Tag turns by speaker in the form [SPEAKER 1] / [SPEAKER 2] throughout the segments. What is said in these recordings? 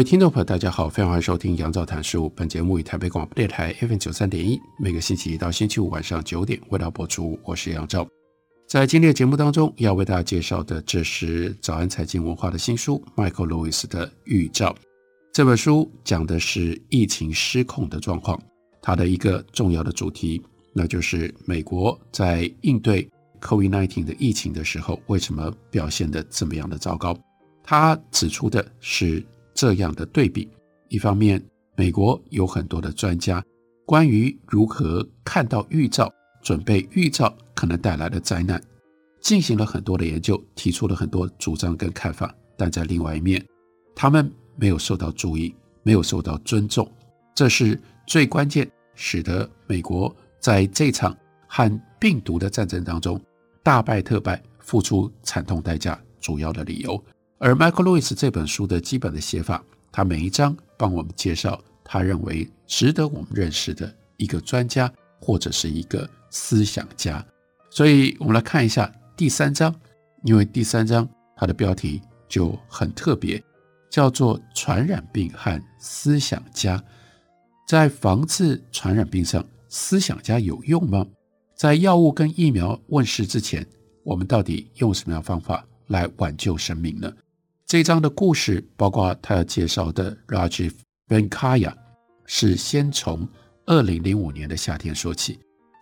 [SPEAKER 1] 位听众朋友，大家好，非常欢迎收听杨照谈书。本节目以台北广播电台 FM 九三点一，每个星期一到星期五晚上九点为大家播出。我是杨照。在今天的节目当中，要为大家介绍的，这是早安财经文化的新书，Michael Lewis 的《预兆》。这本书讲的是疫情失控的状况，它的一个重要的主题，那就是美国在应对 COVID-19 的疫情的时候，为什么表现得这么样的糟糕？他指出的是。这样的对比，一方面，美国有很多的专家关于如何看到预兆、准备预兆可能带来的灾难，进行了很多的研究，提出了很多主张跟看法。但在另外一面，他们没有受到注意，没有受到尊重，这是最关键，使得美国在这场和病毒的战争当中大败特败，付出惨痛代价主要的理由。而 Michael Lewis 这本书的基本的写法，他每一章帮我们介绍他认为值得我们认识的一个专家或者是一个思想家。所以，我们来看一下第三章，因为第三章它的标题就很特别，叫做“传染病和思想家”。在防治传染病上，思想家有用吗？在药物跟疫苗问世之前，我们到底用什么样的方法来挽救生命呢？这一章的故事，包括他要介绍的 Rajiv Venkaya，是先从二零零五年的夏天说起。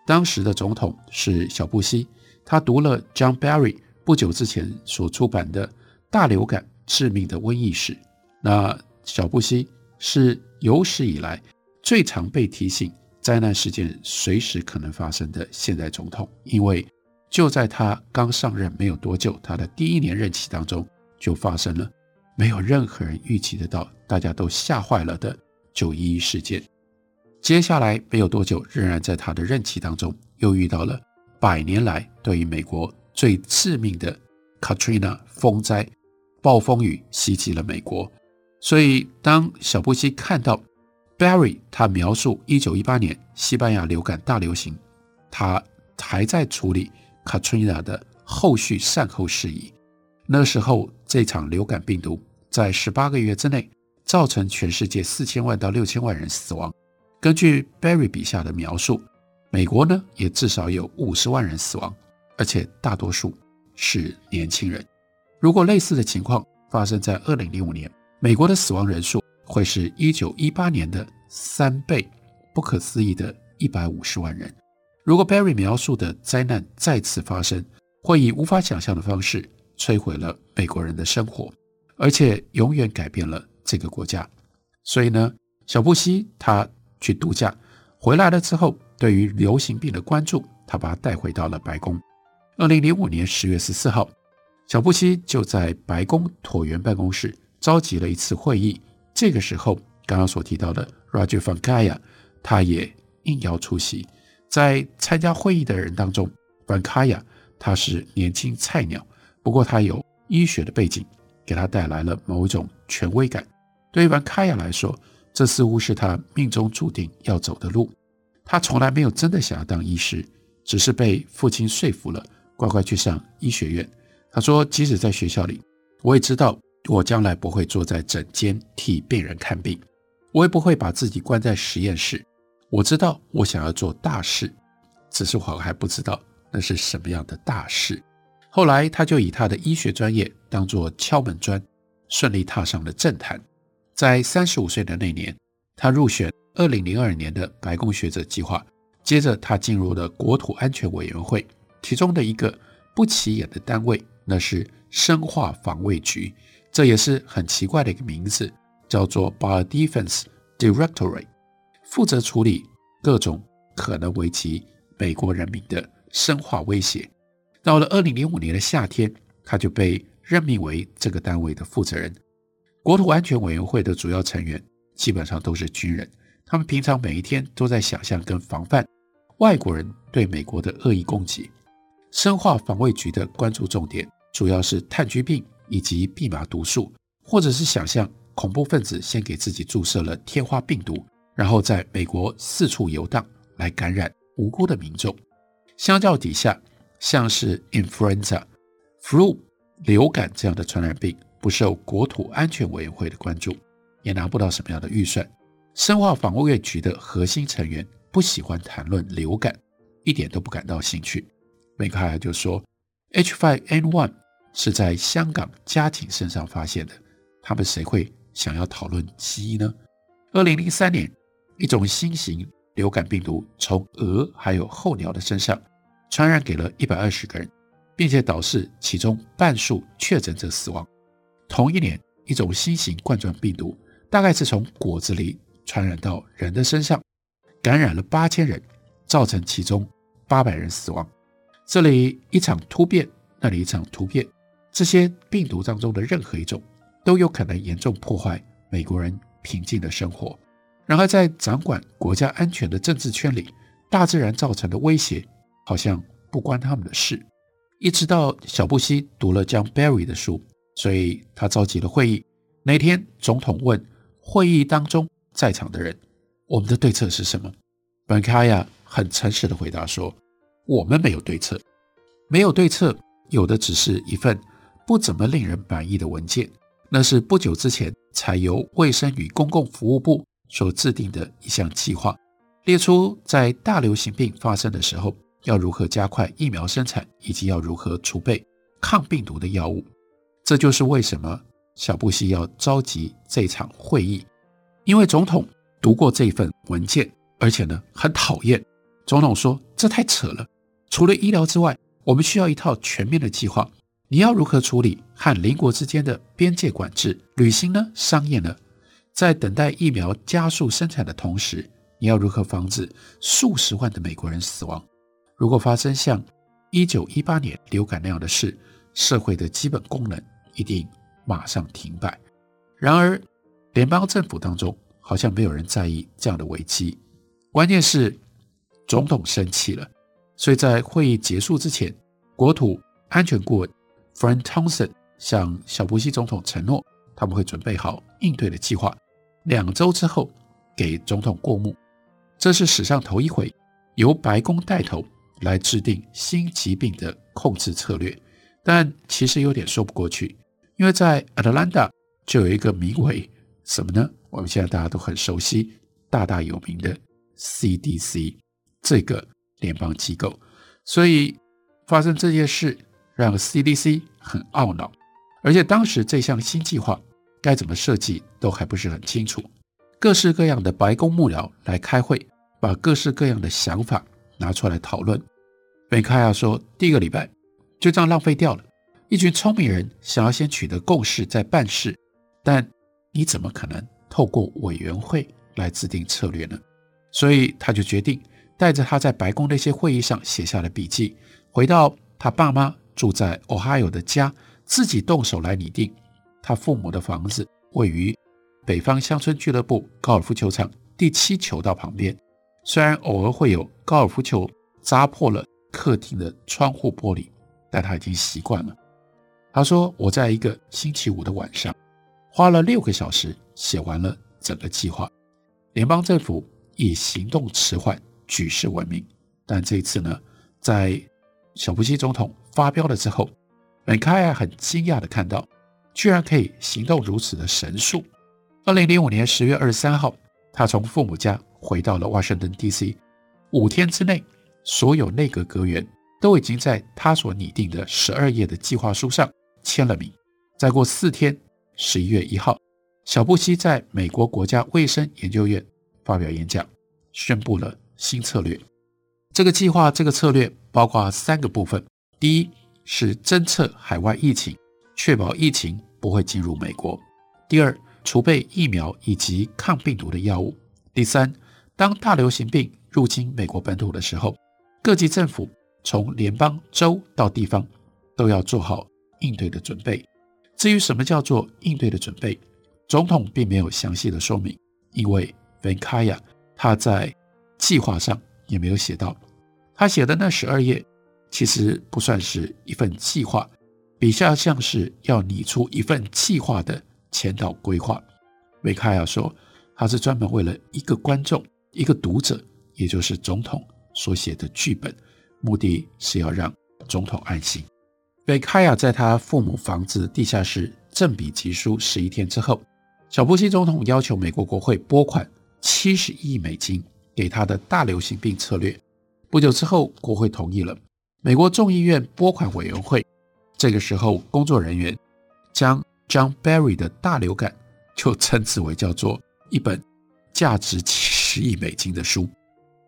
[SPEAKER 1] 当时的总统是小布希，他读了 John Barry 不久之前所出版的《大流感致命的瘟疫史》。那小布希是有史以来最常被提醒灾难事件随时可能发生的现代总统，因为就在他刚上任没有多久，他的第一年任期当中。就发生了没有任何人预期得到、大家都吓坏了的九一一事件。接下来没有多久，仍然在他的任期当中，又遇到了百年来对于美国最致命的 Katrina 风灾，暴风雨袭击了美国。所以，当小布希看到 Barry 他描述一九一八年西班牙流感大流行，他还在处理 Katrina 的后续善后事宜。那时候，这场流感病毒在十八个月之内造成全世界四千万到六千万人死亡。根据 Barry 笔下的描述，美国呢也至少有五十万人死亡，而且大多数是年轻人。如果类似的情况发生在二零零五年，美国的死亡人数会是一九一八年的三倍，不可思议的一百五十万人。如果 Barry 描述的灾难再次发生，会以无法想象的方式。摧毁了美国人的生活，而且永远改变了这个国家。所以呢，小布希他去度假回来了之后，对于流行病的关注，他把他带回到了白宫。二零零五年十月十四号，小布希就在白宫椭圆办公室召集了一次会议。这个时候，刚刚所提到的 Rajiv Venkaya 他也应邀出席。在参加会议的人当中，Venkaya 他是年轻菜鸟。不过他有医学的背景，给他带来了某一种权威感。对于 Venkaya 来说，这似乎是他命中注定要走的路。他从来没有真的想要当医师，只是被父亲说服了，乖乖去上医学院。他说，即使在学校里，我也知道我将来不会坐在诊间替病人看病，我也不会把自己关在实验室。我知道我想要做大事，只是我还不知道那是什么样的大事。后来，他就以他的医学专业当作敲门砖，顺利踏上了政坛。在三十五岁的那年，他入选二零零二年的白宫学者计划。接着，他进入了国土安全委员会，其中的一个不起眼的单位，那是生化防卫局，这也是很奇怪的一个名字，叫做 Biodefense Directorate，负责处理各种可能危及美国人民的生化威胁。到了二零零五年的夏天，他就被任命为这个单位的负责人。国土安全委员会的主要成员基本上都是军人，他们平常每一天都在想象跟防范外国人对美国的恶意攻击。生化防卫局的关注重点主要是炭疽病以及蓖麻毒素，或者是想象恐怖分子先给自己注射了天花病毒，然后在美国四处游荡来感染无辜的民众。相较底下，像是 influenza、flu、流感这样的传染病，不受国土安全委员会的关注，也拿不到什么样的预算。生化防卫局的核心成员不喜欢谈论流感，一点都不感到兴趣。梅克海尔就说：“H5N1 是在香港家庭身上发现的，他们谁会想要讨论鸡呢？”二零零三年，一种新型流感病毒从鹅还有候鸟的身上传染给了一百二十个人，并且导致其中半数确诊者死亡。同一年，一种新型冠状病毒大概是从果子狸传染到人的身上，感染了八千人，造成其中八百人死亡。这里一场突变，那里一场突变，这些病毒当中的任何一种都有可能严重破坏美国人平静的生活。然而，在掌管国家安全的政治圈里，大自然造成的威胁好像不关他们的事。一直到小布希读了 John Barry 的书。所以他召集了会议。那天，总统问会议当中在场的人：“我们的对策是什么？”本卡亚很诚实的回答说：“我们没有对策，没有对策，有的只是一份不怎么令人满意的文件。那是不久之前才由卫生与公共服务部所制定的一项计划，列出在大流行病发生的时候要如何加快疫苗生产，以及要如何储备抗病毒的药物。”这就是为什么小布希要召集这场会议，因为总统读过这份文件，而且呢很讨厌。总统说：“这太扯了，除了医疗之外，我们需要一套全面的计划。你要如何处理和邻国之间的边界管制、旅行呢？商业呢？在等待疫苗加速生产的同时，你要如何防止数十万的美国人死亡？如果发生像一九一八年流感那样的事，社会的基本功能。”一定马上停摆。然而，联邦政府当中好像没有人在意这样的危机。关键是总统生气了，所以在会议结束之前，国土安全顾问 Frank Thompson 向小布希总统承诺，他们会准备好应对的计划，两周之后给总统过目。这是史上头一回由白宫带头来制定新疾病的控制策略，但其实有点说不过去。因为在 Atlanta 就有一个名为什么呢？我们现在大家都很熟悉、大大有名的 CDC 这个联邦机构，所以发生这件事让 CDC 很懊恼，而且当时这项新计划该怎么设计都还不是很清楚。各式各样的白宫幕僚来开会，把各式各样的想法拿出来讨论。梅卡亚说，第一个礼拜就这样浪费掉了。一群聪明人想要先取得共识再办事，但你怎么可能透过委员会来制定策略呢？所以他就决定带着他在白宫那些会议上写下的笔记，回到他爸妈住在 Ohio 的家，自己动手来拟定。他父母的房子位于北方乡村俱乐部高尔夫球场第七球道旁边，虽然偶尔会有高尔夫球扎破了客厅的窗户玻璃，但他已经习惯了。他说：“我在一个星期五的晚上，花了六个小时写完了整个计划。联邦政府以行动迟缓举世闻名，但这次呢，在小布希总统发飙了之后，本卡亚很惊讶地看到，居然可以行动如此的神速。二零零五年十月二十三号，他从父母家回到了华盛顿 D.C.，五天之内，所有内阁阁员都已经在他所拟定的十二页的计划书上。”签了名。再过四天，十一月一号，小布希在美国国家卫生研究院发表演讲，宣布了新策略。这个计划，这个策略包括三个部分：第一是侦测海外疫情，确保疫情不会进入美国；第二，储备疫苗以及抗病毒的药物；第三，当大流行病入侵美国本土的时候，各级政府从联邦、州到地方都要做好。应对的准备。至于什么叫做应对的准备，总统并没有详细的说明，因为 Venkaya 他在计划上也没有写到。他写的那十二页其实不算是一份计划，比较像是要拟出一份计划的前导规划。Venkaya 说，他是专门为了一个观众、一个读者，也就是总统所写的剧本，目的是要让总统安心。Venkaya 在他父母房子地下室振笔疾书十一天之后，小布希总统要求美国国会拨款七十亿美金给他的大流行病策略。不久之后，国会同意了。美国众议院拨款委员会这个时候，工作人员将 John Barry 的大流感 就称之为叫做一本价值七十亿美金的书。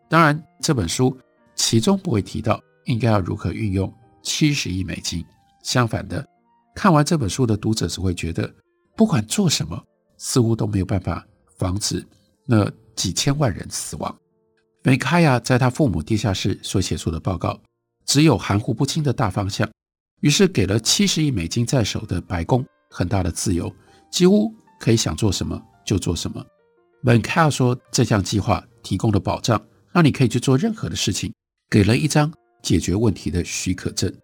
[SPEAKER 1] 当然，这本书其中不会提到应该要如何运用。七十亿美金。相反的，看完这本书的读者只会觉得，不管做什么，似乎都没有办法防止那几千万人死亡。梅卡亚在他父母地下室所写出的报告，只有含糊不清的大方向，于是给了七十亿美金在手的白宫很大的自由，几乎可以想做什么就做什么。本卡说，这项计划提供了保障，让你可以去做任何的事情，给了一张。解决问题的许可证，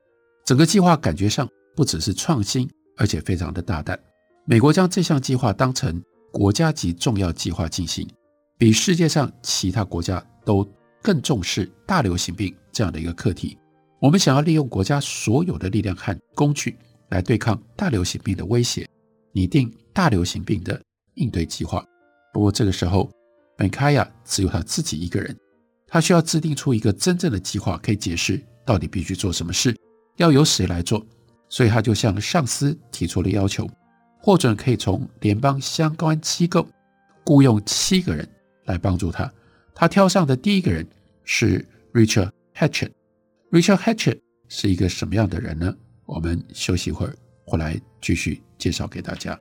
[SPEAKER 1] 整个计划感觉上不只是创新，而且非常的大胆。美国将这项计划当成国家级重要计划进行，比世界上其他国家都更重视大流行病这样的一个课题。我们想要利用国家所有的力量和工具来对抗大流行病的威胁，拟定大流行病的应对计划。不过这个时候，本卡亚只有他自己一个人。他需要制定出一个真正的计划，可以解释到底必须做什么事，要由谁来做。所以他就向上司提出了要求，获准可以从联邦相关机构雇佣七个人来帮助他。他挑上的第一个人是 Richard Hatchett。Richard Hatchett 是一个什么样的人呢？我们休息一会儿，回来继续介绍给大家。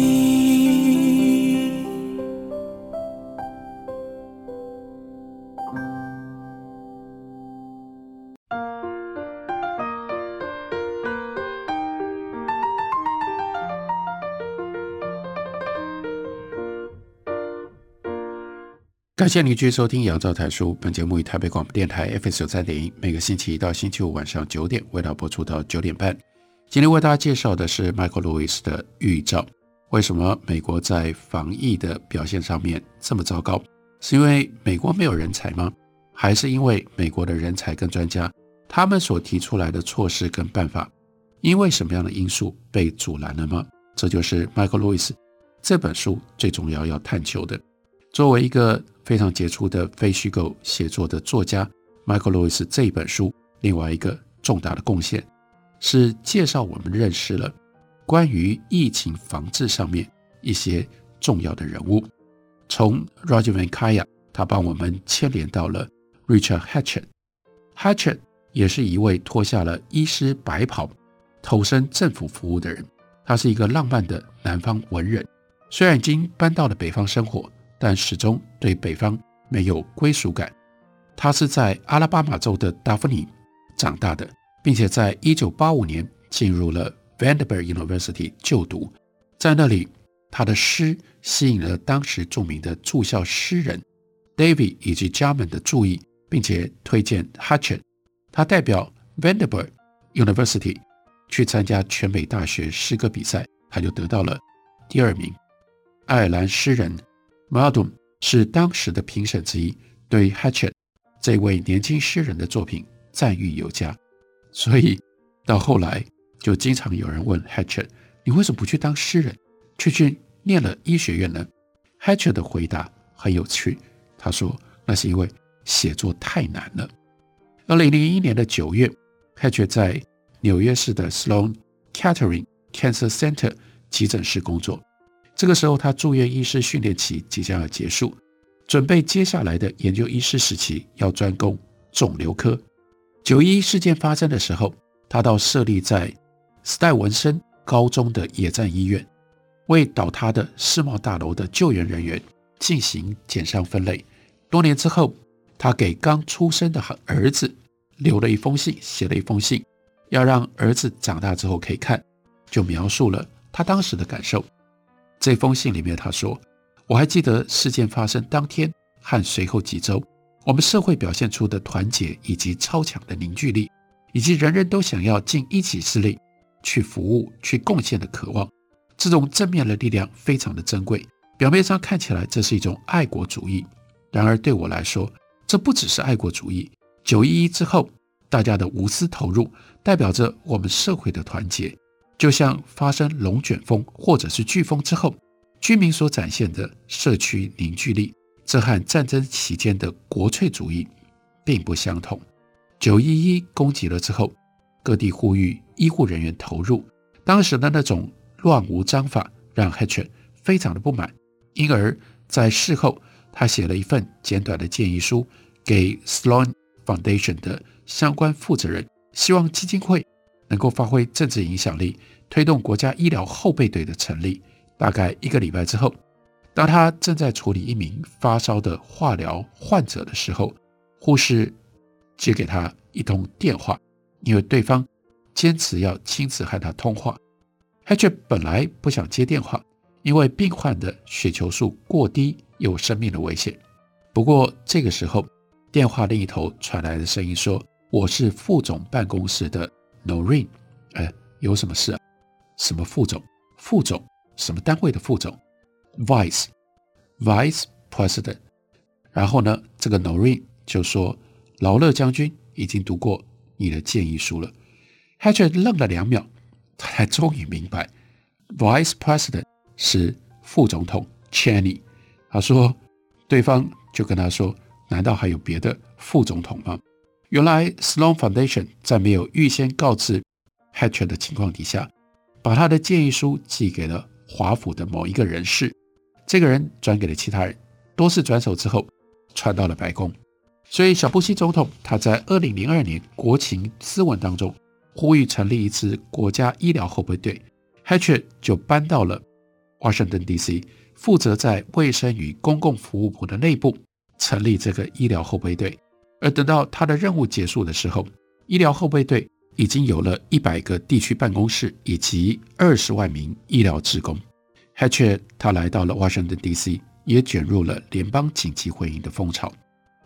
[SPEAKER 1] 感谢您继续收听《杨照谈书》。本节目以台北广播电台 FM 九三点一，每个星期一到星期五晚上九点，为大家播出到九点半。今天为大家介绍的是 Michael Lewis 的《预兆》。为什么美国在防疫的表现上面这么糟糕？是因为美国没有人才吗？还是因为美国的人才跟专家，他们所提出来的措施跟办法，因为什么样的因素被阻拦了吗？这就是 Michael Lewis 这本书最重要要探求的。作为一个非常杰出的非虚构写作的作家，Michael Lewis 这一本书另外一个重大的贡献是介绍我们认识了关于疫情防治上面一些重要的人物。从 Roger Venkaya，他帮我们牵连到了 Richard Hatchett。Hatchett 也是一位脱下了医师白袍，投身政府服务的人。他是一个浪漫的南方文人，虽然已经搬到了北方生活。但始终对北方没有归属感。他是在阿拉巴马州的达芙妮长大的，并且在一九八五年进入了 Vanderbilt University 就读。在那里，他的诗吸引了当时著名的驻校诗人 David 以及 j a m a n 的注意，并且推荐 Hutchin。他代表 Vanderbilt University 去参加全美大学诗歌比赛，他就得到了第二名。爱尔兰诗人。Maudum 是当时的评审之一，对 Hatchet 这位年轻诗人的作品赞誉有加，所以到后来就经常有人问 Hatchet 你为什么不去当诗人，却去念了医学院呢 Hatchet 的回答很有趣，他说：“那是因为写作太难了。”二零零一年的九月，Hatchett 在纽约市的 Sloan Kettering Cancer Center 急诊室工作。这个时候，他住院医师训练期即将要结束，准备接下来的研究医师时期要专攻肿瘤科。九一事件发生的时候，他到设立在史戴文森高中的野战医院，为倒塌的世贸大楼的救援人员进行减伤分类。多年之后，他给刚出生的儿子留了一封信，写了一封信，要让儿子长大之后可以看，就描述了他当时的感受。这封信里面他说：“我还记得事件发生当天和随后几周，我们社会表现出的团结以及超强的凝聚力，以及人人都想要尽一己之力去服务、去贡献的渴望。这种正面的力量非常的珍贵。表面上看起来这是一种爱国主义，然而对我来说，这不只是爱国主义。九一一之后，大家的无私投入，代表着我们社会的团结。”就像发生龙卷风或者是飓风之后，居民所展现的社区凝聚力，这和战争期间的国粹主义并不相同。九一一攻击了之后，各地呼吁医护人员投入，当时的那种乱无章法让 Hatcher 非常的不满，因而，在事后他写了一份简短的建议书给 Sloan Foundation 的相关负责人，希望基金会。能够发挥政治影响力，推动国家医疗后备队的成立。大概一个礼拜之后，当他正在处理一名发烧的化疗患者的时候，护士接给他一通电话，因为对方坚持要亲自和他通话。他却本来不想接电话，因为病患的血球数过低，有生命的危险。不过这个时候，电话另一头传来的声音说：“我是副总办公室的。” Noreen，哎，有什么事啊？什么副总？副总？什么单位的副总？Vice，Vice President。然后呢，这个 Noreen 就说：“劳勒将军已经读过你的建议书了。” Hatchett 愣了两秒，他才终于明白，Vice President 是副总统 Cheney。他说：“对方就跟他说，难道还有别的副总统吗？”原来，Sloan Foundation 在没有预先告知 Hatchet 的情况底下，把他的建议书寄给了华府的某一个人士，这个人转给了其他人，多次转手之后，传到了白宫。所以，小布希总统他在2002年国情咨文当中呼吁成立一支国家医疗后备队，Hatcher 就搬到了 Washington D.C.，负责在卫生与公共服务部的内部成立这个医疗后备队。而等到他的任务结束的时候，医疗后备队已经有了一百个地区办公室以及二十万名医疗职工。Hatcher 他来到了 Washington D.C.，也卷入了联邦紧急回应的风潮。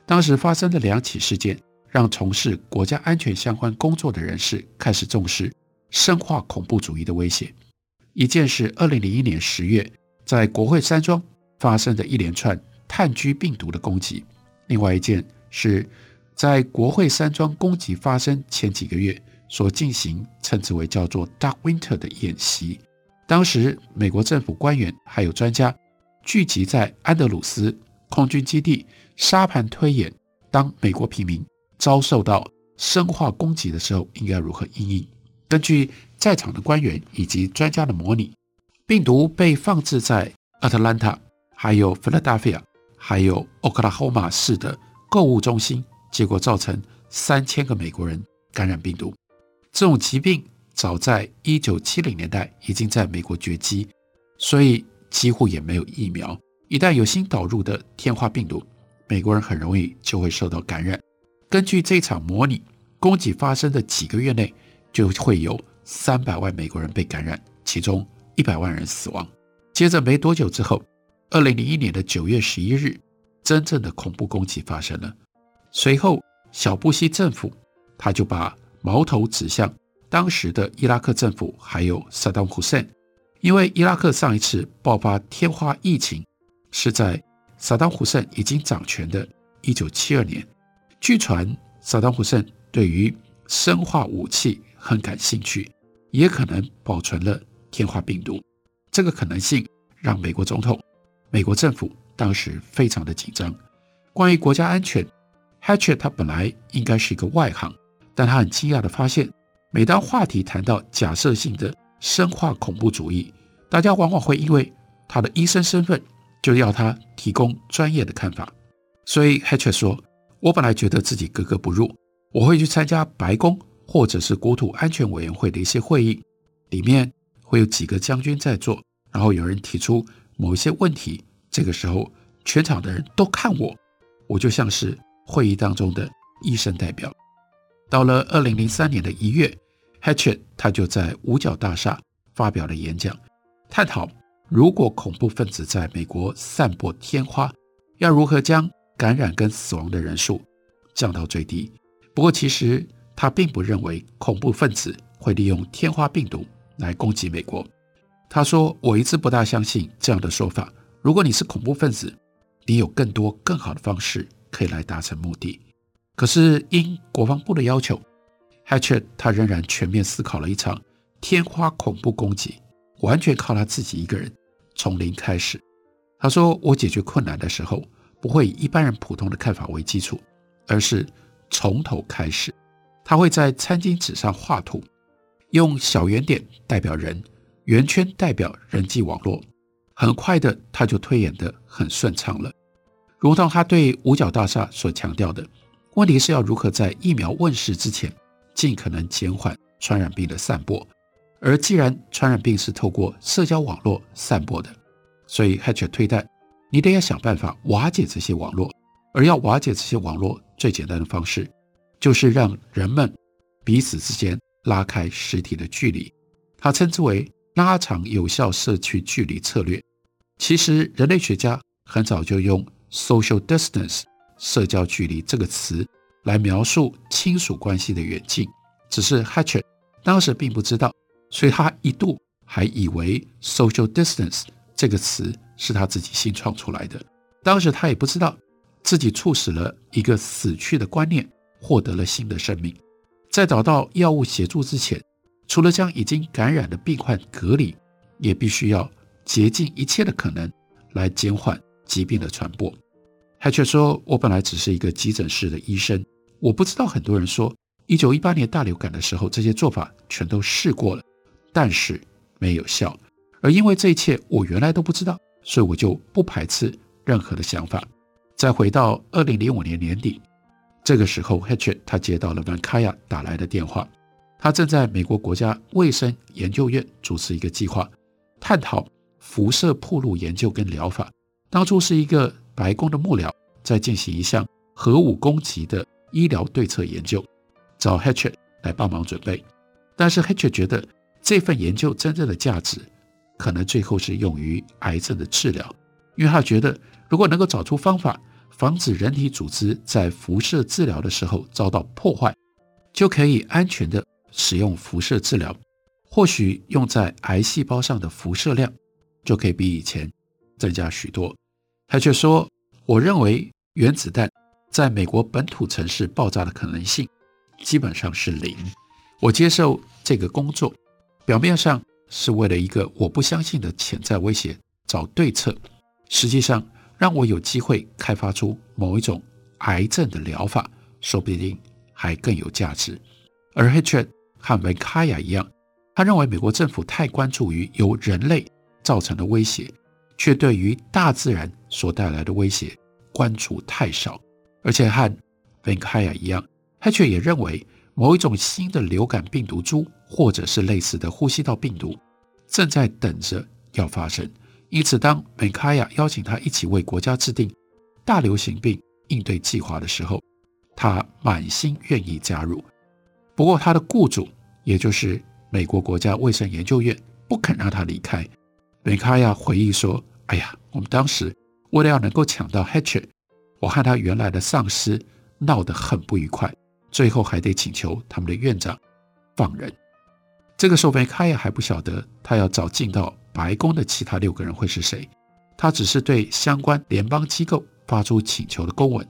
[SPEAKER 1] 当时发生的两起事件，让从事国家安全相关工作的人士开始重视生化恐怖主义的威胁。一件是二零零一年十月在国会山庄发生的一连串炭疽病毒的攻击，另外一件是。在国会山庄攻击发生前几个月所进行，称之为叫做 “Dark Winter” 的演习。当时，美国政府官员还有专家聚集在安德鲁斯空军基地，沙盘推演：当美国平民遭受到生化攻击的时候，应该如何应应。根据在场的官员以及专家的模拟，病毒被放置在 Atlanta、还有 Philadelphia、还有 Oklahoma 市的购物中心。结果造成三千个美国人感染病毒。这种疾病早在一九七零年代已经在美国绝迹，所以几乎也没有疫苗。一旦有新导入的天花病毒，美国人很容易就会受到感染。根据这场模拟，攻击发生的几个月内就会有三百万美国人被感染，其中一百万人死亡。接着没多久之后，二零零一年的九月十一日，真正的恐怖攻击发生了。随后，小布希政府他就把矛头指向当时的伊拉克政府，还有萨达姆·胡塞，因为伊拉克上一次爆发天花疫情是在萨达姆·胡塞已经掌权的1972年。据传，萨达姆·胡塞对于生化武器很感兴趣，也可能保存了天花病毒。这个可能性让美国总统、美国政府当时非常的紧张。关于国家安全。hatchet 他本来应该是一个外行，但他很惊讶地发现，每当话题谈到假设性的生化恐怖主义，大家往往会因为他的医生身份，就要他提供专业的看法。所以 Hatchett 说：“我本来觉得自己格格不入，我会去参加白宫或者是国土安全委员会的一些会议，里面会有几个将军在座，然后有人提出某一些问题，这个时候全场的人都看我，我就像是会议当中的医生代表。”到了二零零三年的一月，Hatchett 他就在五角大厦发表了演讲，探讨如果恐怖分子在美国散播天花，要如何将感染跟死亡的人数降到最低。不过，其实他并不认为恐怖分子会利用天花病毒来攻击美国。他说：“我一直不大相信这样的说法。如果你是恐怖分子，你有更多更好的方式可以来达成目的。”可是因国防部的要求，Hatchet 他仍然全面思考了一场天花恐怖攻击，完全靠他自己一个人从零开始。他说：“我解决困难的时候，不会以一般人普通的看法为基础，而是从头开始。他会在餐巾纸上画图，用小圆点代表人，圆圈代表人际网络。很快的，他就推演的很顺畅了，如同他对五角大厦所强调的。”问题是要如何在疫苗问世之前，尽可能减缓传染病的散播。而既然传染病是透过社交网络散播的，所以 Hatchett 推断，你得要想办法瓦解这些网络。而要瓦解这些网络，最简单的方式，就是让人们彼此之间拉开实体的距离。他称之为拉长有效社区距离策略。其实人类学家很早就用 social distance。社交距离这个词来描述亲属关系的远近，只是 Hatchet 当时并不知道，所以他一度还以为 social distance 这个词是他自己新创出来的。当时他也不知道自己促使了一个死去的观念获得了新的生命。在找到药物协助之前，除了将已经感染的病患隔离，也必须要竭尽一切的可能来减缓疾病的传播。他却说：“我本来只是一个急诊室的医生，我不知道很多人说，一九一八年大流感的时候，这些做法全都试过了，但是没有效。而因为这一切我原来都不知道，所以我就不排斥任何的想法。再回到二零零五年年底，这个时候，Hatchett 他接到了 Van Kaya 打来的电话，他正在美国国家卫生研究院主持一个计划，探讨辐射暴露研究跟疗法。当初是一个。”白宫的幕僚在进行一项核武攻击的医疗对策研究，找 h a t c h e t 来帮忙准备。但是 Hatchet 觉得这份研究真正的价值，可能最后是用于癌症的治疗，因为他觉得如果能够找出方法，防止人体组织在辐射治疗的时候遭到破坏，就可以安全的使用辐射治疗。或许用在癌细胞上的辐射量，就可以比以前增加许多。他却说：“我认为原子弹在美国本土城市爆炸的可能性基本上是零。我接受这个工作，表面上是为了一个我不相信的潜在威胁找对策，实际上让我有机会开发出某一种癌症的疗法，说不定还更有价值。”而 h a t c h e t 和文卡亚一样，他认为美国政府太关注于由人类造成的威胁。却对于大自然所带来的威胁关注太少，而且和 Venkaya 一样，他却也认为某一种新的流感病毒株或者是类似的呼吸道病毒正在等着要发生。因此，当 Venkaya 邀请他一起为国家制定大流行病应对计划的时候，他满心愿意加入。不过，他的雇主，也就是美国国家卫生研究院，不肯让他离开。梅卡亚回忆说：“哎呀，我们当时为了要能够抢到 Hatchet，我和他原来的上司闹得很不愉快，最后还得请求他们的院长放人。这个时候，梅卡亚还不晓得他要找进到白宫的其他六个人会是谁，他只是对相关联邦机构发出请求的公文，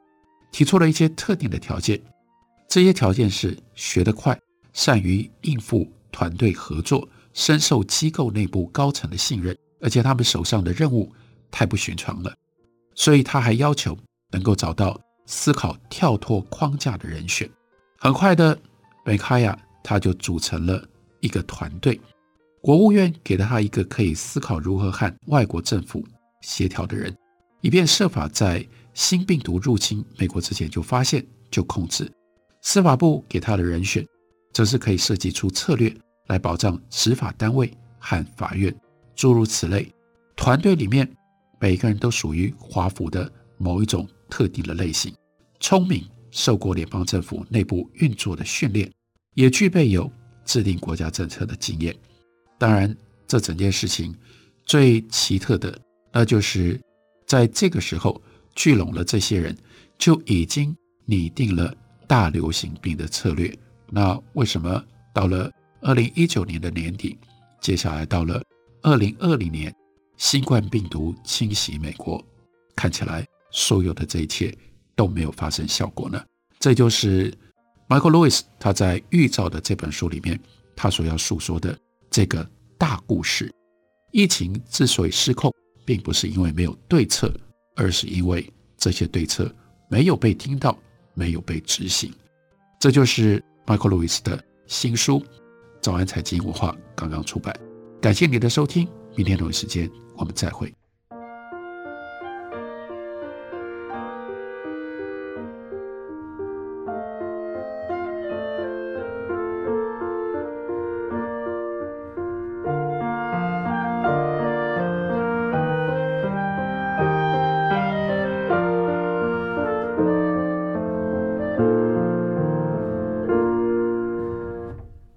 [SPEAKER 1] 提出了一些特定的条件。这些条件是学得快，善于应付团队合作，深受机构内部高层的信任。”而且他们手上的任务太不寻常了，所以他还要求能够找到思考跳脱框架的人选。很快的，梅卡亚他就组成了一个团队。国务院给了他一个可以思考如何和外国政府协调的人，以便设法在新病毒入侵美国之前就发现、就控制。司法部给他的人选，则是可以设计出策略来保障执法单位和法院，诸如此类。团队里面每个人都属于华府的某一种特定的类型，聪明，受过联邦政府内部运作的训练，也具备有制定国家政策的经验。当然，这整件事情最奇特的，那就是在这个时候聚拢了这些人，就已经拟定了大流行病的策略。那为什么到了二零一九年的年底，接下来到了二零二零年，新冠病毒侵袭美国，看起来所有的这一切都没有发生效果呢？这就是 Michael Lewis 他在预兆的这本书里面，他所要诉说的。这个大故事，疫情之所以失控，并不是因为没有对策，而是因为这些对策没有被听到，没有被执行。这就是 Michael Lewis 的新书《早安财经文化》刚刚出版。感谢你的收听，明天同一时间我们再会。